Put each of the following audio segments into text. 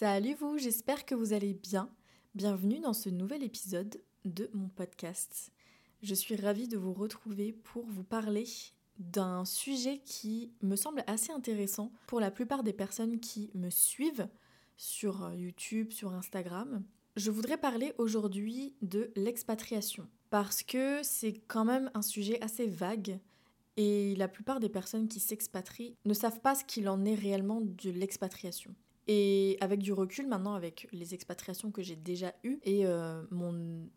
Salut vous, j'espère que vous allez bien. Bienvenue dans ce nouvel épisode de mon podcast. Je suis ravie de vous retrouver pour vous parler d'un sujet qui me semble assez intéressant pour la plupart des personnes qui me suivent sur YouTube, sur Instagram. Je voudrais parler aujourd'hui de l'expatriation parce que c'est quand même un sujet assez vague et la plupart des personnes qui s'expatrient ne savent pas ce qu'il en est réellement de l'expatriation. Et avec du recul maintenant, avec les expatriations que j'ai déjà eues et euh, mon,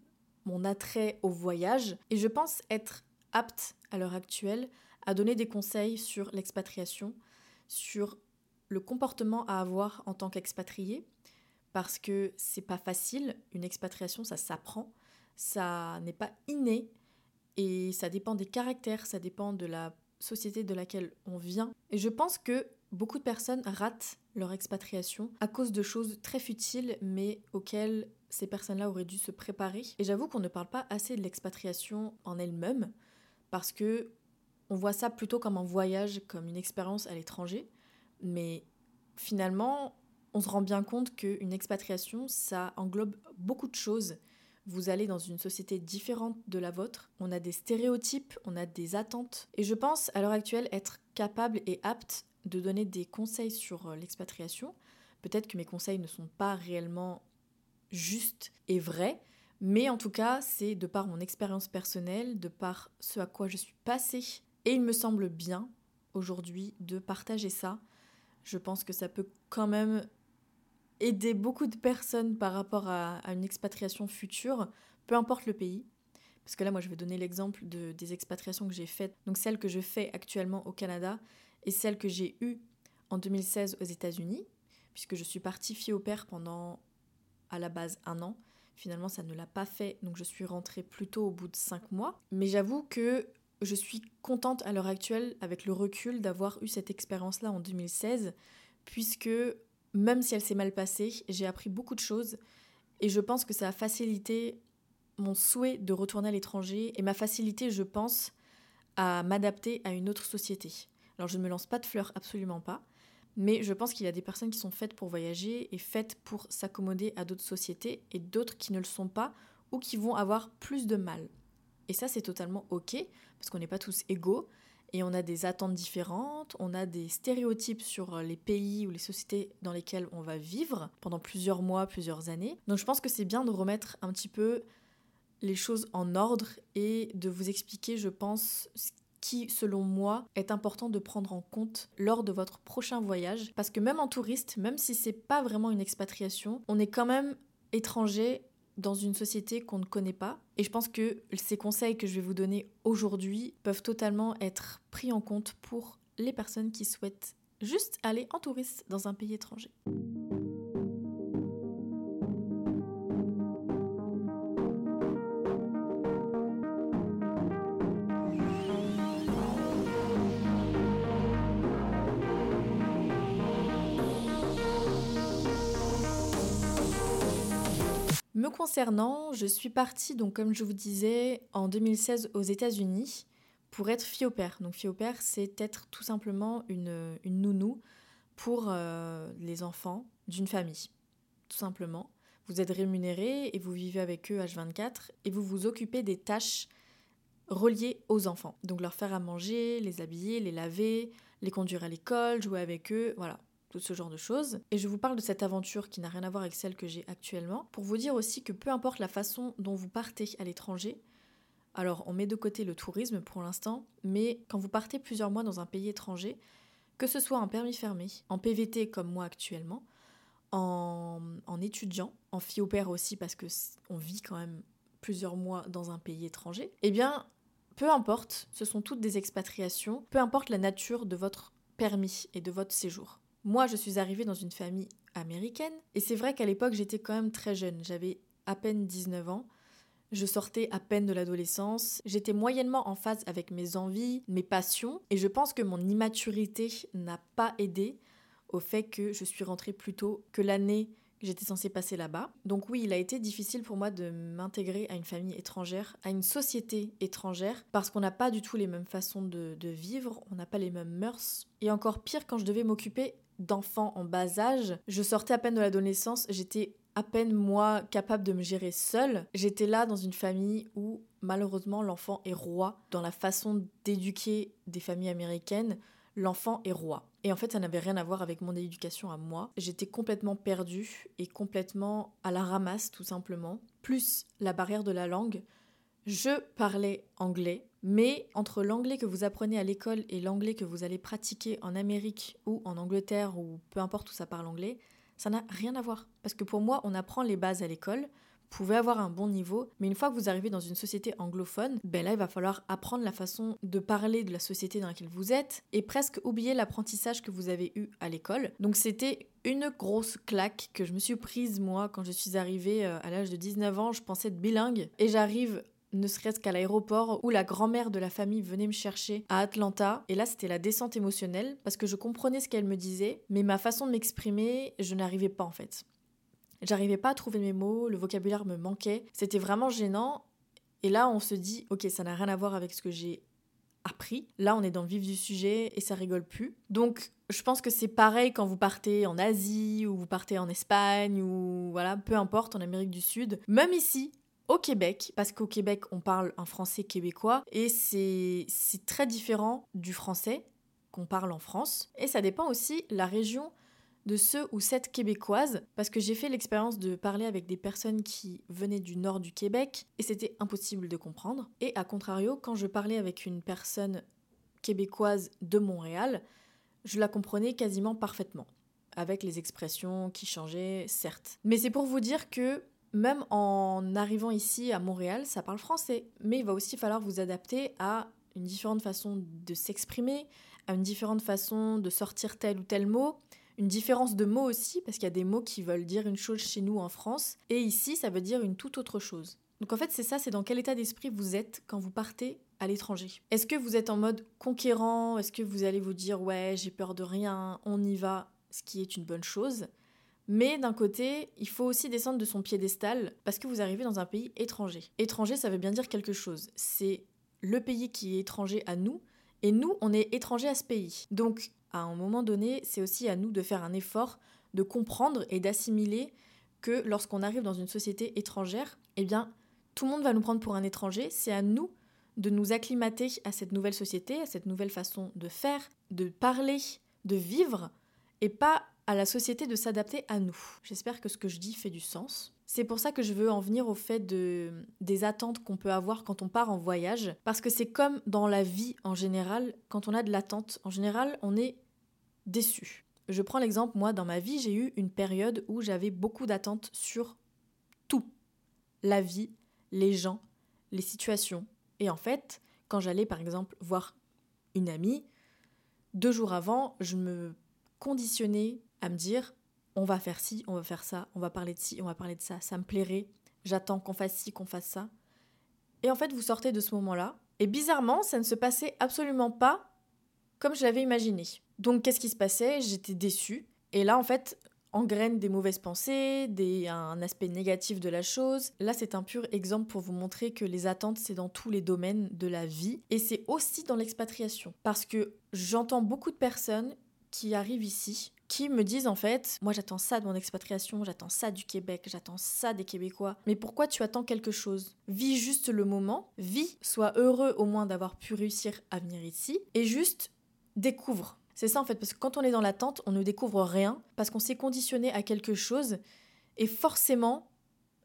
mon attrait au voyage, et je pense être apte à l'heure actuelle à donner des conseils sur l'expatriation, sur le comportement à avoir en tant qu'expatrié, parce que c'est pas facile, une expatriation ça s'apprend, ça n'est pas inné et ça dépend des caractères, ça dépend de la société de laquelle on vient. Et je pense que beaucoup de personnes ratent leur expatriation à cause de choses très futiles mais auxquelles ces personnes-là auraient dû se préparer. Et j'avoue qu'on ne parle pas assez de l'expatriation en elle-même parce que on voit ça plutôt comme un voyage, comme une expérience à l'étranger, mais finalement, on se rend bien compte qu'une expatriation, ça englobe beaucoup de choses. Vous allez dans une société différente de la vôtre, on a des stéréotypes, on a des attentes, et je pense à l'heure actuelle être capable et apte de donner des conseils sur euh, l'expatriation. Peut-être que mes conseils ne sont pas réellement justes et vrais, mais en tout cas, c'est de par mon expérience personnelle, de par ce à quoi je suis passée. Et il me semble bien aujourd'hui de partager ça. Je pense que ça peut quand même aider beaucoup de personnes par rapport à, une expatriation future, peu importe le pays. Parce que là, moi, je vais donner l'exemple de, des expatriations que j'ai faites. Donc celle que je fais actuellement au Canada et celle que j'ai eue en 2016 aux États-Unis, puisque je suis partie fille au père pendant à la base un an. Finalement, ça ne l'a pas fait, donc je suis rentrée plutôt au bout de cinq mois. Mais j'avoue que je suis contente à l'heure actuelle, avec le recul, d'avoir eu cette expérience-là en 2016, puisque même si elle s'est mal passée, j'ai appris beaucoup de choses et je pense que ça a facilité mon souhait de retourner à l'étranger et ma facilité, je pense, à m'adapter à une autre société. Alors je ne me lance pas de fleurs, absolument pas, mais je pense qu'il y a des personnes qui sont faites pour voyager et faites pour s'accommoder à d'autres sociétés et d'autres qui ne le sont pas ou qui vont avoir plus de mal. Et ça, c'est totalement ok, parce qu'on n'est pas tous égaux, et on a des attentes différentes, on a des stéréotypes sur les pays ou les sociétés dans lesquelles on va vivre pendant plusieurs mois, plusieurs années. Donc je pense que c'est bien de remettre un petit peu les choses en ordre et de vous expliquer, je pense, ce qui, selon moi, est important de prendre en compte lors de votre prochain voyage. Parce que même en touriste, même si c'est pas vraiment une expatriation, on est quand même étranger dans une société qu'on ne connaît pas. Et je pense que ces conseils que je vais vous donner aujourd'hui peuvent totalement être pris en compte pour les personnes qui souhaitent juste aller en touriste dans un pays étranger. Concernant, je suis partie, donc comme je vous disais, en 2016 aux États-Unis pour être fille au père. Donc fille au père, c'est être tout simplement une, nounou pour euh, les enfants d'une famille, tout simplement. Vous êtes rémunéré et vous vivez avec eux H24 et vous vous occupez des tâches reliées aux enfants. Donc leur faire à manger, les habiller, les laver, les conduire à l'école, jouer avec eux, voilà tout ce genre de choses. Et je vous parle de cette aventure qui n'a rien à voir avec celle que j'ai actuellement, pour vous dire aussi que peu importe la façon dont vous partez à l'étranger, alors on met de côté le tourisme pour l'instant, mais quand vous partez plusieurs mois dans un pays étranger, que ce soit en permis fermé, en PVT comme moi actuellement, en, étudiant, en fille au père aussi parce que on vit quand même plusieurs mois dans un pays étranger, eh bien peu importe, ce sont toutes des expatriations, peu importe la nature de votre permis et de votre séjour. Moi, je suis arrivée dans une famille américaine et c'est vrai qu'à l'époque, j'étais quand même très jeune. J'avais à peine 19 ans. Je sortais à peine de l'adolescence. J'étais moyennement en phase avec mes envies, mes passions et je pense que mon immaturité n'a pas aidé au fait que je suis rentrée plus tôt que l'année que j'étais censée passer là-bas. Donc oui, il a été difficile pour moi de m'intégrer à une famille étrangère, à une société étrangère, parce qu'on n'a pas du tout les mêmes façons de, vivre, on n'a pas les mêmes mœurs. Et encore pire quand je devais m'occuper d'enfants en bas âge. Je sortais à peine de l'adolescence, j'étais à peine moi capable de me gérer seule. J'étais là dans une famille où malheureusement l'enfant est roi. Dans la façon d'éduquer des familles américaines, l'enfant est roi. Et en fait, ça n'avait rien à voir avec mon éducation à moi. J'étais complètement perdue et complètement à la ramasse tout simplement. Plus la barrière de la langue. Je parlais anglais, mais entre l'anglais que vous apprenez à l'école et l'anglais que vous allez pratiquer en Amérique ou en Angleterre ou peu importe où ça parle anglais, ça n'a rien à voir. Parce que pour moi, on apprend les bases à l'école, vous pouvez avoir un bon niveau, mais une fois que vous arrivez dans une société anglophone, ben là, il va falloir apprendre la façon de parler de la société dans laquelle vous êtes et presque oublier l'apprentissage que vous avez eu à l'école. Donc c'était une grosse claque que je me suis prise moi quand je suis arrivée euh, à l'âge de 19 ans, je pensais être bilingue et j'arrive ne serait-ce qu'à l'aéroport où la grand-mère de la famille venait me chercher à Atlanta. Et là, c'était la descente émotionnelle parce que je comprenais ce qu'elle me disait, mais ma façon de m'exprimer, je n'arrivais pas en fait. J'arrivais pas à trouver mes mots, le vocabulaire me manquait. C'était vraiment gênant. Et là, on se dit, ok, ça n'a rien à voir avec ce que j'ai appris. Là, on est dans le vif du sujet et ça rigole plus. Donc, je pense que c'est pareil quand vous partez en Asie ou vous partez en Espagne ou voilà, peu importe, en Amérique du Sud. Même ici, au Québec, parce qu'au Québec, on parle un français québécois et c'est très différent du français qu'on parle en France. Et ça dépend aussi la région de ceux ou cette québécoise, parce que j'ai fait l'expérience de parler avec des personnes qui venaient du nord du Québec et c'était impossible de comprendre. Et à contrario, quand je parlais avec une personne québécoise de Montréal, je la comprenais quasiment parfaitement, avec les expressions qui changeaient, certes. Mais c'est pour vous dire que même en arrivant ici à Montréal, ça parle français. Mais il va aussi falloir vous adapter à une différente façon de s'exprimer, à une différente façon de sortir tel ou tel mot, une différence de mots aussi, parce qu'il y a des mots qui veulent dire une chose chez nous en France, et ici ça veut dire une toute autre chose. Donc en fait c'est ça, c'est dans quel état d'esprit vous êtes quand vous partez à l'étranger. Est-ce que vous êtes en mode conquérant? Est-ce que vous allez vous dire ouais j'ai peur de rien, on y va, ce qui est une bonne chose? Mais d'un côté, il faut aussi descendre de son piédestal parce que vous arrivez dans un pays étranger. Étranger, ça veut bien dire quelque chose. C'est le pays qui est étranger à nous, et nous, on est étranger à ce pays. Donc, à un moment donné, c'est aussi à nous de faire un effort de comprendre et d'assimiler que lorsqu'on arrive dans une société étrangère, eh bien, tout le monde va nous prendre pour un étranger. C'est à nous de nous acclimater à cette nouvelle société, à cette nouvelle façon de faire, de parler, de vivre, et pas à la société de s'adapter à nous. J'espère que ce que je dis fait du sens. C'est pour ça que je veux en venir au fait de, des attentes qu'on peut avoir quand on part en voyage. Parce que c'est comme dans la vie en général, quand on a de l'attente, en général, on est déçu. Je prends l'exemple, moi, dans ma vie, j'ai eu une période où j'avais beaucoup d'attentes sur tout. La vie, les gens, les situations. Et en fait, quand j'allais par exemple voir une amie, deux jours avant, je me conditionnais à me dire on va faire ci, on va faire ça, on va parler de ci, on va parler de ça, ça me plairait, j'attends qu'on fasse ci, qu'on fasse ça. Et en fait, vous sortez de ce moment-là, et bizarrement, ça ne se passait absolument pas comme je l'avais imaginé. Donc, qu'est-ce qui se passait? J'étais déçue. Et là, en fait, engraine des mauvaises pensées, des, un aspect négatif de la chose. Là, c'est un pur exemple pour vous montrer que les attentes, c'est dans tous les domaines de la vie. Et c'est aussi dans l'expatriation. Parce que j'entends beaucoup de personnes qui arrivent ici qui me disent en fait, moi j'attends ça de mon expatriation, j'attends ça du Québec, j'attends ça des Québécois. Mais pourquoi tu attends quelque chose? Vis juste le moment, vis, sois heureux au moins d'avoir pu réussir à venir ici, et juste découvre. C'est ça en fait, parce que quand on est dans l'attente, on ne découvre rien, parce qu'on s'est conditionné à quelque chose, et forcément,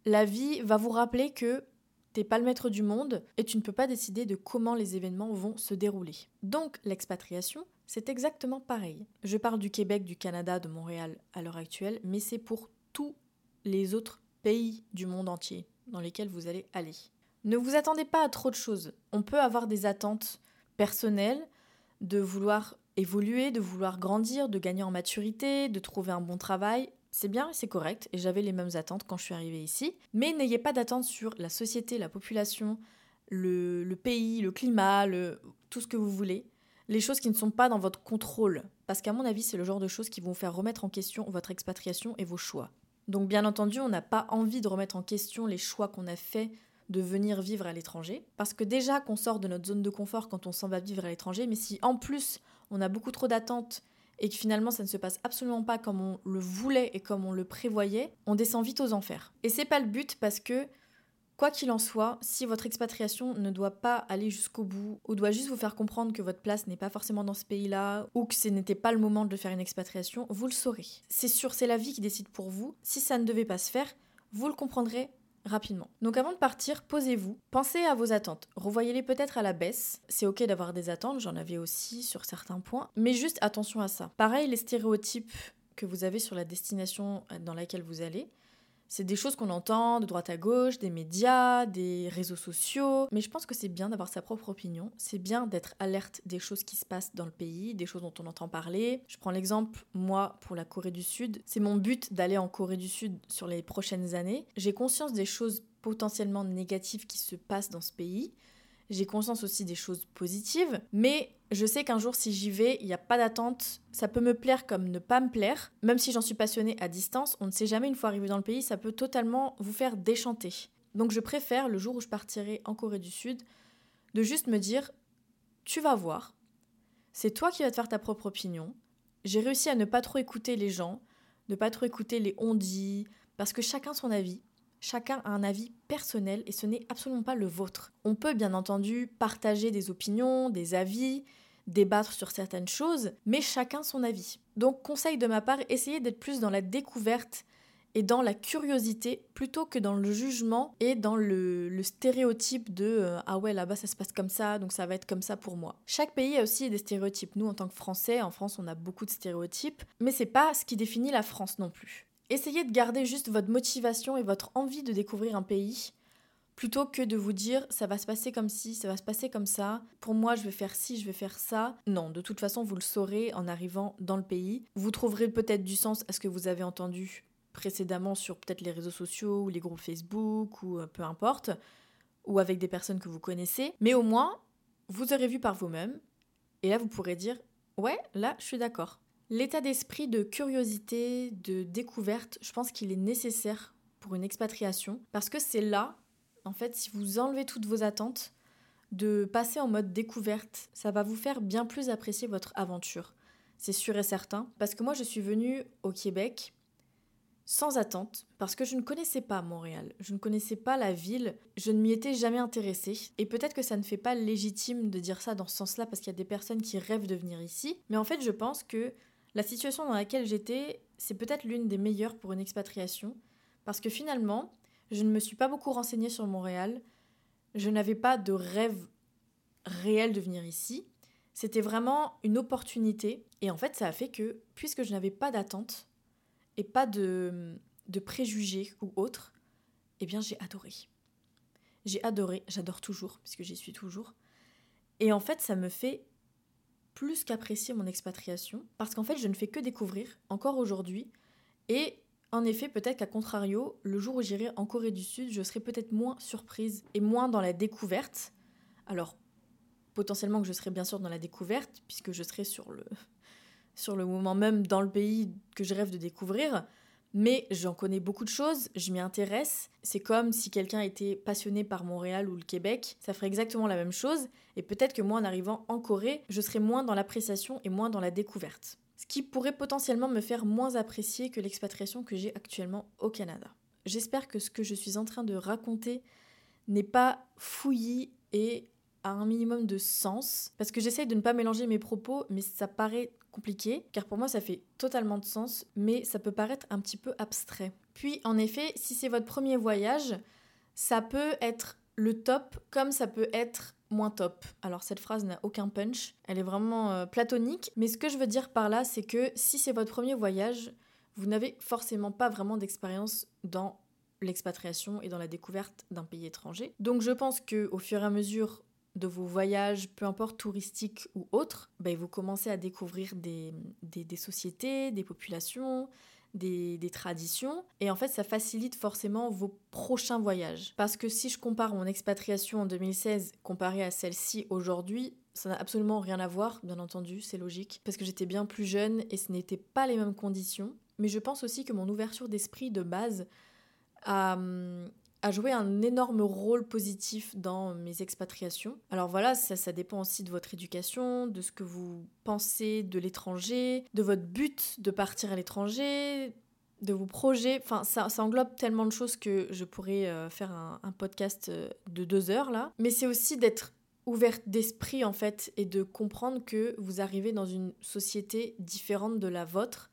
la vie va vous rappeler que t'es pas le maître du monde, et tu ne peux pas décider de comment les événements vont se dérouler. Donc l'expatriation, c'est exactement pareil. Je parle du Québec, du Canada, de Montréal à l'heure actuelle, mais c'est pour tous les autres pays du monde entier dans lesquels vous allez aller. Ne vous attendez pas à trop de choses. On peut avoir des attentes personnelles, de vouloir évoluer, de vouloir grandir, de gagner en maturité, de trouver un bon travail. C'est bien, c'est correct, et j'avais les mêmes attentes quand je suis arrivée ici. Mais n'ayez pas d'attentes sur la société, la population, le, pays, le climat, tout ce que vous voulez les choses qui ne sont pas dans votre contrôle. Parce qu'à mon avis, c'est le genre de choses qui vont faire remettre en question votre expatriation et vos choix. Donc bien entendu, on n'a pas envie de remettre en question les choix qu'on a faits de venir vivre à l'étranger. Parce que déjà qu'on sort de notre zone de confort quand on s'en va vivre à l'étranger, mais si en plus on a beaucoup trop d'attentes et que finalement ça ne se passe absolument pas comme on le voulait et comme on le prévoyait, on descend vite aux enfers. Et c'est pas le but parce que Quoi qu'il en soit, si votre expatriation ne doit pas aller jusqu'au bout, ou doit juste vous faire comprendre que votre place n'est pas forcément dans ce pays-là, ou que ce n'était pas le moment de faire une expatriation, vous le saurez. C'est sûr, c'est la vie qui décide pour vous. Si ça ne devait pas se faire, vous le comprendrez rapidement. Donc avant de partir, posez-vous, pensez à vos attentes, revoyez-les peut-être à la baisse. C'est ok d'avoir des attentes, j'en avais aussi sur certains points, mais juste attention à ça. Pareil, les stéréotypes que vous avez sur la destination dans laquelle vous allez, c'est des choses qu'on entend de droite à gauche, des médias, des réseaux sociaux. Mais je pense que c'est bien d'avoir sa propre opinion. C'est bien d'être alerte des choses qui se passent dans le pays, des choses dont on entend parler. Je prends l'exemple, moi, pour la Corée du Sud. C'est mon but d'aller en Corée du Sud sur les prochaines années. J'ai conscience des choses potentiellement négatives qui se passent dans ce pays. J'ai conscience aussi des choses positives, mais je sais qu'un jour, si j'y vais, il n'y a pas d'attente. Ça peut me plaire comme ne pas me plaire. Même si j'en suis passionnée à distance, on ne sait jamais une fois arrivé dans le pays, ça peut totalement vous faire déchanter. Donc je préfère, le jour où je partirai en Corée du Sud, de juste me dire Tu vas voir. C'est toi qui vas te faire ta propre opinion. J'ai réussi à ne pas trop écouter les gens, ne pas trop écouter les on-dit, parce que chacun son avis. Chacun a un avis personnel et ce n'est absolument pas le vôtre. On peut bien entendu partager des opinions, des avis, débattre sur certaines choses, mais chacun son avis. Donc conseil de ma part, essayez d'être plus dans la découverte et dans la curiosité plutôt que dans le jugement et dans le, stéréotype de euh, ah ouais là-bas ça se passe comme ça donc ça va être comme ça pour moi. Chaque pays a aussi des stéréotypes. Nous en tant que Français, en France on a beaucoup de stéréotypes, mais c'est pas ce qui définit la France non plus. Essayez de garder juste votre motivation et votre envie de découvrir un pays plutôt que de vous dire ça va se passer comme ci, ça va se passer comme ça, pour moi je vais faire ci, je vais faire ça. Non, de toute façon vous le saurez en arrivant dans le pays. Vous trouverez peut-être du sens à ce que vous avez entendu précédemment sur peut-être les réseaux sociaux ou les groupes Facebook ou euh, peu importe, ou avec des personnes que vous connaissez, mais au moins vous aurez vu par vous-même et là vous pourrez dire ouais, là je suis d'accord. L'état d'esprit de curiosité, de découverte, je pense qu'il est nécessaire pour une expatriation parce que c'est là, en fait, si vous enlevez toutes vos attentes, de passer en mode découverte, ça va vous faire bien plus apprécier votre aventure. C'est sûr et certain. Parce que moi, je suis venue au Québec sans attente, parce que je ne connaissais pas Montréal, je ne connaissais pas la ville, je ne m'y étais jamais intéressée, et peut-être que ça ne fait pas légitime de dire ça dans ce sens-là, parce qu'il y a des personnes qui rêvent de venir ici, mais en fait je pense que la situation dans laquelle j'étais, c'est peut-être l'une des meilleures pour une expatriation, parce que finalement, je ne me suis pas beaucoup renseignée sur Montréal, je n'avais pas de rêve réel de venir ici, c'était vraiment une opportunité, et en fait ça a fait que, puisque je n'avais pas d'attente, et pas de, de préjugés ou autre, eh bien j'ai adoré. J'ai adoré, j'adore toujours, puisque j'y suis toujours. Et en fait, ça me fait plus qu'apprécier mon expatriation, parce qu'en fait, je ne fais que découvrir, encore aujourd'hui, et en effet, peut-être qu'à contrario, le jour où j'irai en Corée du Sud, je serai peut-être moins surprise et moins dans la découverte. Alors, potentiellement que je serai bien sûr dans la découverte, puisque je serai sur le, sur le moment même dans le pays que je rêve de découvrir, mais j'en connais beaucoup de choses, je m'y intéresse. C'est comme si quelqu'un était passionné par Montréal ou le Québec, ça ferait exactement la même chose, et peut-être que moi en arrivant en Corée, je serais moins dans l'appréciation et moins dans la découverte. Ce qui pourrait potentiellement me faire moins apprécier que l'expatriation que j'ai actuellement au Canada. J'espère que ce que je suis en train de raconter n'est pas fouillis et un minimum de sens, parce que j'essaye de ne pas mélanger mes propos, mais ça paraît compliqué, car pour moi ça fait totalement de sens, mais ça peut paraître un petit peu abstrait. Puis en effet, si c'est votre premier voyage, ça peut être le top comme ça peut être moins top. Alors cette phrase n'a aucun punch, elle est vraiment euh, platonique, mais ce que je veux dire par là, c'est que si c'est votre premier voyage, vous n'avez forcément pas vraiment d'expérience dans l'expatriation et dans la découverte d'un pays étranger. Donc je pense que au fur et à mesure de vos voyages, peu importe touristiques ou autres, ben, vous commencez à découvrir des, des, sociétés, des populations, des, des, traditions. Et en fait, ça facilite forcément vos prochains voyages. Parce que si je compare mon expatriation en 2016 comparée à celle-ci aujourd'hui, ça n'a absolument rien à voir, bien entendu, c'est logique. Parce que j'étais bien plus jeune et ce n'était pas les mêmes conditions. Mais je pense aussi que mon ouverture d'esprit de base a, a joué un énorme rôle positif dans mes expatriations. Alors voilà, ça, dépend aussi de votre éducation, de ce que vous pensez de l'étranger, de votre but de partir à l'étranger, de vos projets. Enfin, ça, englobe tellement de choses que je pourrais euh, faire un, un, podcast euh, de deux heures là. Mais c'est aussi d'être ouverte d'esprit en fait et de comprendre que vous arrivez dans une société différente de la vôtre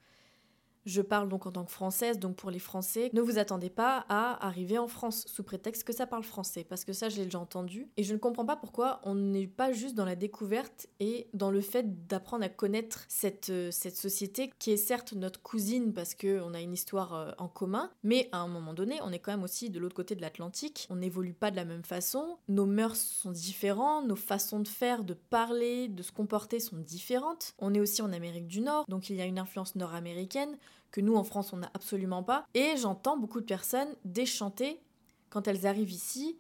je parle donc en tant que française, donc pour les Français, ne vous attendez pas à arriver en France sous prétexte que ça parle français, parce que ça je l'ai déjà entendu. Et je ne comprends pas pourquoi on n'est pas juste dans la découverte et dans le fait d'apprendre à connaître cette, euh, cette société qui est certes notre cousine parce qu'on a une histoire euh, en commun, mais à un moment donné, on est quand même aussi de l'autre côté de l'Atlantique, on n'évolue pas de la même façon, nos mœurs sont différentes, nos façons de faire, de parler, de se comporter sont différentes. On est aussi en Amérique du Nord, donc il y a une influence nord-américaine que nous en France on n'a absolument pas. Et j'entends beaucoup de personnes déchanter quand elles arrivent ici.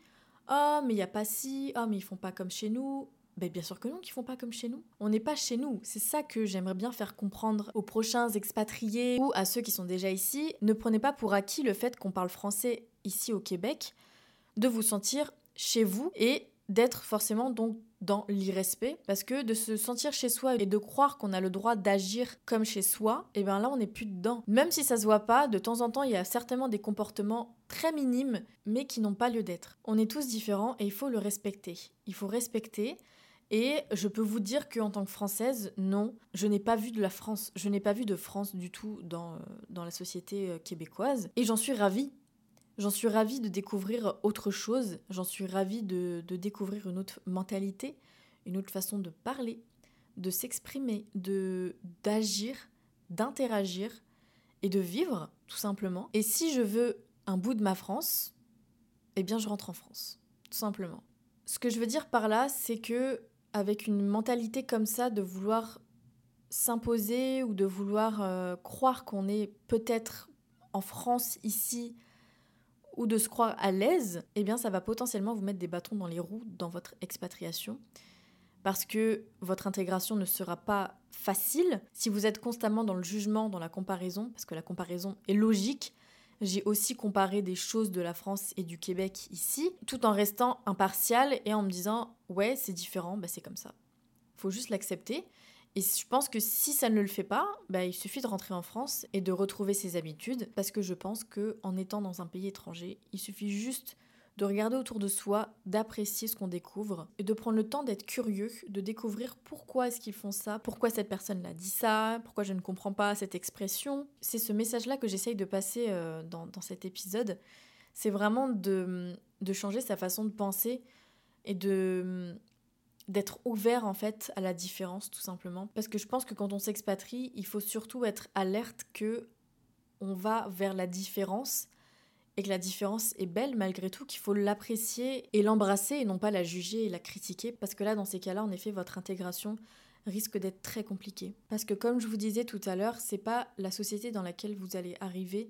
Oh mais il y a pas si, oh mais ils font pas comme chez nous. Ben bien sûr que non, qu'ils font pas comme chez nous. On n'est pas chez nous. C'est ça que j'aimerais bien faire comprendre aux prochains expatriés ou à ceux qui sont déjà ici. Ne prenez pas pour acquis le fait qu'on parle français ici au Québec, de vous sentir chez vous et d'être forcément donc dans l'irrespect parce que de se sentir chez soi et de croire qu'on a le droit d'agir comme chez soi, et eh bien là on n'est plus dedans. Même si ça se voit pas, de temps en temps il y a certainement des comportements très minimes mais qui n'ont pas lieu d'être. On est tous différents et il faut le respecter. Il faut respecter et je peux vous dire qu'en tant que Française, non, je n'ai pas vu de la France, je n'ai pas vu de France du tout dans, euh, dans la société euh, québécoise. Et j'en suis ravie J'en suis ravie de découvrir autre chose, j'en suis ravie de, découvrir une autre mentalité, une autre façon de parler, de s'exprimer, de d'agir, d'interagir et de vivre tout simplement. Et si je veux un bout de ma France, eh bien je rentre en France, tout simplement. Ce que je veux dire par là, c'est que avec une mentalité comme ça de vouloir s'imposer ou de vouloir euh, croire qu'on est peut-être en France ici ou de se croire à l'aise, eh bien ça va potentiellement vous mettre des bâtons dans les roues dans votre expatriation parce que votre intégration ne sera pas facile si vous êtes constamment dans le jugement, dans la comparaison, parce que la comparaison est logique. J'ai aussi comparé des choses de la France et du Québec ici, tout en restant impartial et en me disant ouais c'est différent, bah, c'est comme ça. Faut juste l'accepter et je pense que si ça ne le fait pas, bah, il suffit de rentrer en France et de retrouver ses habitudes, parce que je pense que en étant dans un pays étranger, il suffit juste de regarder autour de soi, d'apprécier ce qu'on découvre et de prendre le temps d'être curieux, de découvrir pourquoi est-ce qu'ils font ça, pourquoi cette personne l'a dit ça, pourquoi je ne comprends pas cette expression. C'est ce message-là que j'essaye de passer euh, dans, cet épisode. C'est vraiment de changer sa façon de penser et de d'être ouvert en fait à la différence tout simplement. Parce que je pense que quand on s'expatrie il faut surtout être alerte que on va vers la différence et que la différence est belle malgré tout qu'il faut l'apprécier et l'embrasser et non pas la juger et la critiquer. Parce que là dans ces cas-là en effet votre intégration risque d'être très compliquée. Parce que comme je vous disais tout à l'heure c'est pas la société dans laquelle vous allez arriver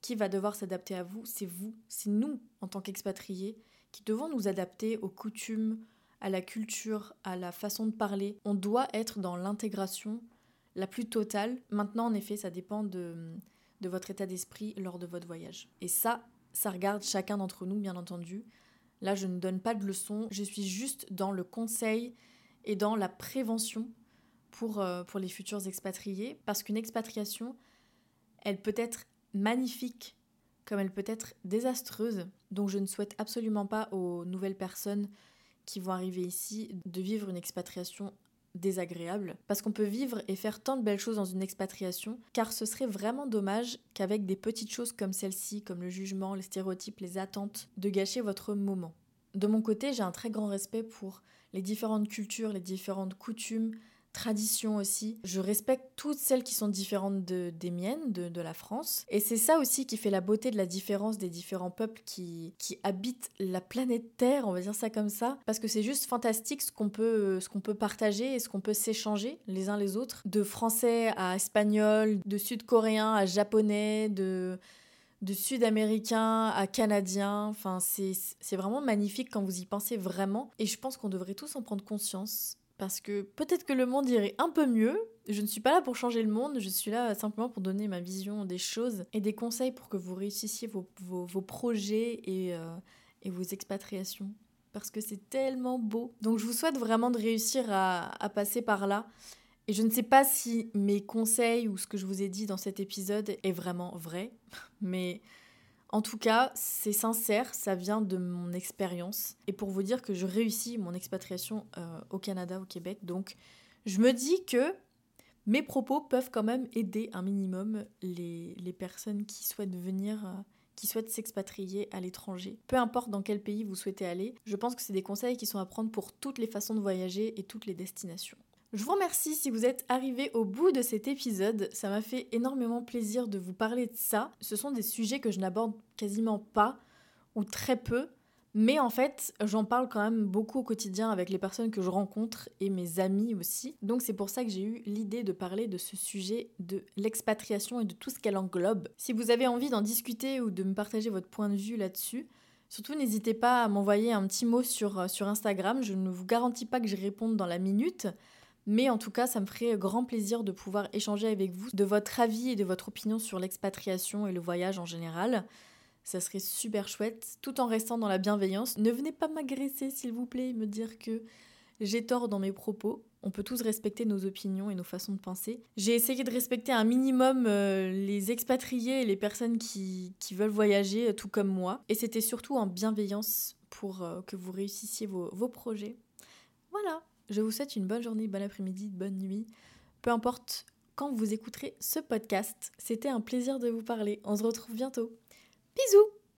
qui va devoir s'adapter à vous c'est vous c'est nous en tant qu'expatriés qui devons nous adapter aux coutumes à la culture, à la façon de parler. On doit être dans l'intégration la plus totale. Maintenant, en effet, ça dépend de, de votre état d'esprit lors de votre voyage. Et ça, ça regarde chacun d'entre nous, bien entendu. Là, je ne donne pas de leçons, je suis juste dans le conseil et dans la prévention pour, euh, pour les futurs expatriés, parce qu'une expatriation, elle peut être magnifique comme elle peut être désastreuse. Donc je ne souhaite absolument pas aux nouvelles personnes qui vont arriver ici de vivre une expatriation désagréable. Parce qu'on peut vivre et faire tant de belles choses dans une expatriation, car ce serait vraiment dommage qu'avec des petites choses comme celle-ci, comme le jugement, les stéréotypes, les attentes, de gâcher votre moment. De mon côté, j'ai un très grand respect pour les différentes cultures, les différentes coutumes, traditions aussi. Je respecte toutes celles qui sont différentes de, des miennes, de, de la France. Et c'est ça aussi qui fait la beauté de la différence des différents peuples qui, qui habitent la planète Terre, on va dire ça comme ça. Parce que c'est juste fantastique ce qu'on peut, peut partager et ce qu'on peut s'échanger les uns les autres. De français à espagnol, de sud-coréen à japonais, de de sud-américain à canadien. Enfin, c'est vraiment magnifique quand vous y pensez vraiment. Et je pense qu'on devrait tous en prendre conscience parce que peut-être que le monde irait un peu mieux. Je ne suis pas là pour changer le monde, je suis là simplement pour donner ma vision des choses et des conseils pour que vous réussissiez vos, vos, projets et, euh, et, vos expatriations. Parce que c'est tellement beau. Donc je vous souhaite vraiment de réussir à, à passer par là. Et je ne sais pas si mes conseils ou ce que je vous ai dit dans cet épisode est vraiment vrai, mais en tout cas, c'est sincère, ça vient de mon expérience. Et pour vous dire que je réussis mon expatriation euh, au Canada, au Québec, donc je me dis que mes propos peuvent quand même aider un minimum les, personnes qui souhaitent venir, euh, qui souhaitent s'expatrier à l'étranger. Peu importe dans quel pays vous souhaitez aller, je pense que c'est des conseils qui sont à prendre pour toutes les façons de voyager et toutes les destinations. Je vous remercie si vous êtes arrivé au bout de cet épisode. Ça m'a fait énormément plaisir de vous parler de ça. Ce sont des sujets que je n'aborde quasiment pas ou très peu. Mais en fait, j'en parle quand même beaucoup au quotidien avec les personnes que je rencontre et mes amis aussi. Donc c'est pour ça que j'ai eu l'idée de parler de ce sujet de l'expatriation et de tout ce qu'elle englobe. Si vous avez envie d'en discuter ou de me partager votre point de vue là-dessus, surtout n'hésitez pas à m'envoyer un petit mot sur, euh, sur Instagram. Je ne vous garantis pas que je réponde dans la minute. Mais en tout cas, ça me ferait grand plaisir de pouvoir échanger avec vous de votre avis et de votre opinion sur l'expatriation et le voyage en général. Ça serait super chouette, tout en restant dans la bienveillance. Ne venez pas m'agresser, s'il vous plaît, et me dire que j'ai tort dans mes propos. On peut tous respecter nos opinions et nos façons de penser. J'ai essayé de respecter un minimum euh, les expatriés et les personnes qui, veulent voyager, euh, tout comme moi. Et c'était surtout en bienveillance pour euh, que vous réussissiez vos, vos projets. Voilà. Je vous souhaite une bonne journée, bon après-midi, bonne nuit. Peu importe quand vous écouterez ce podcast, c'était un plaisir de vous parler. On se retrouve bientôt. Bisous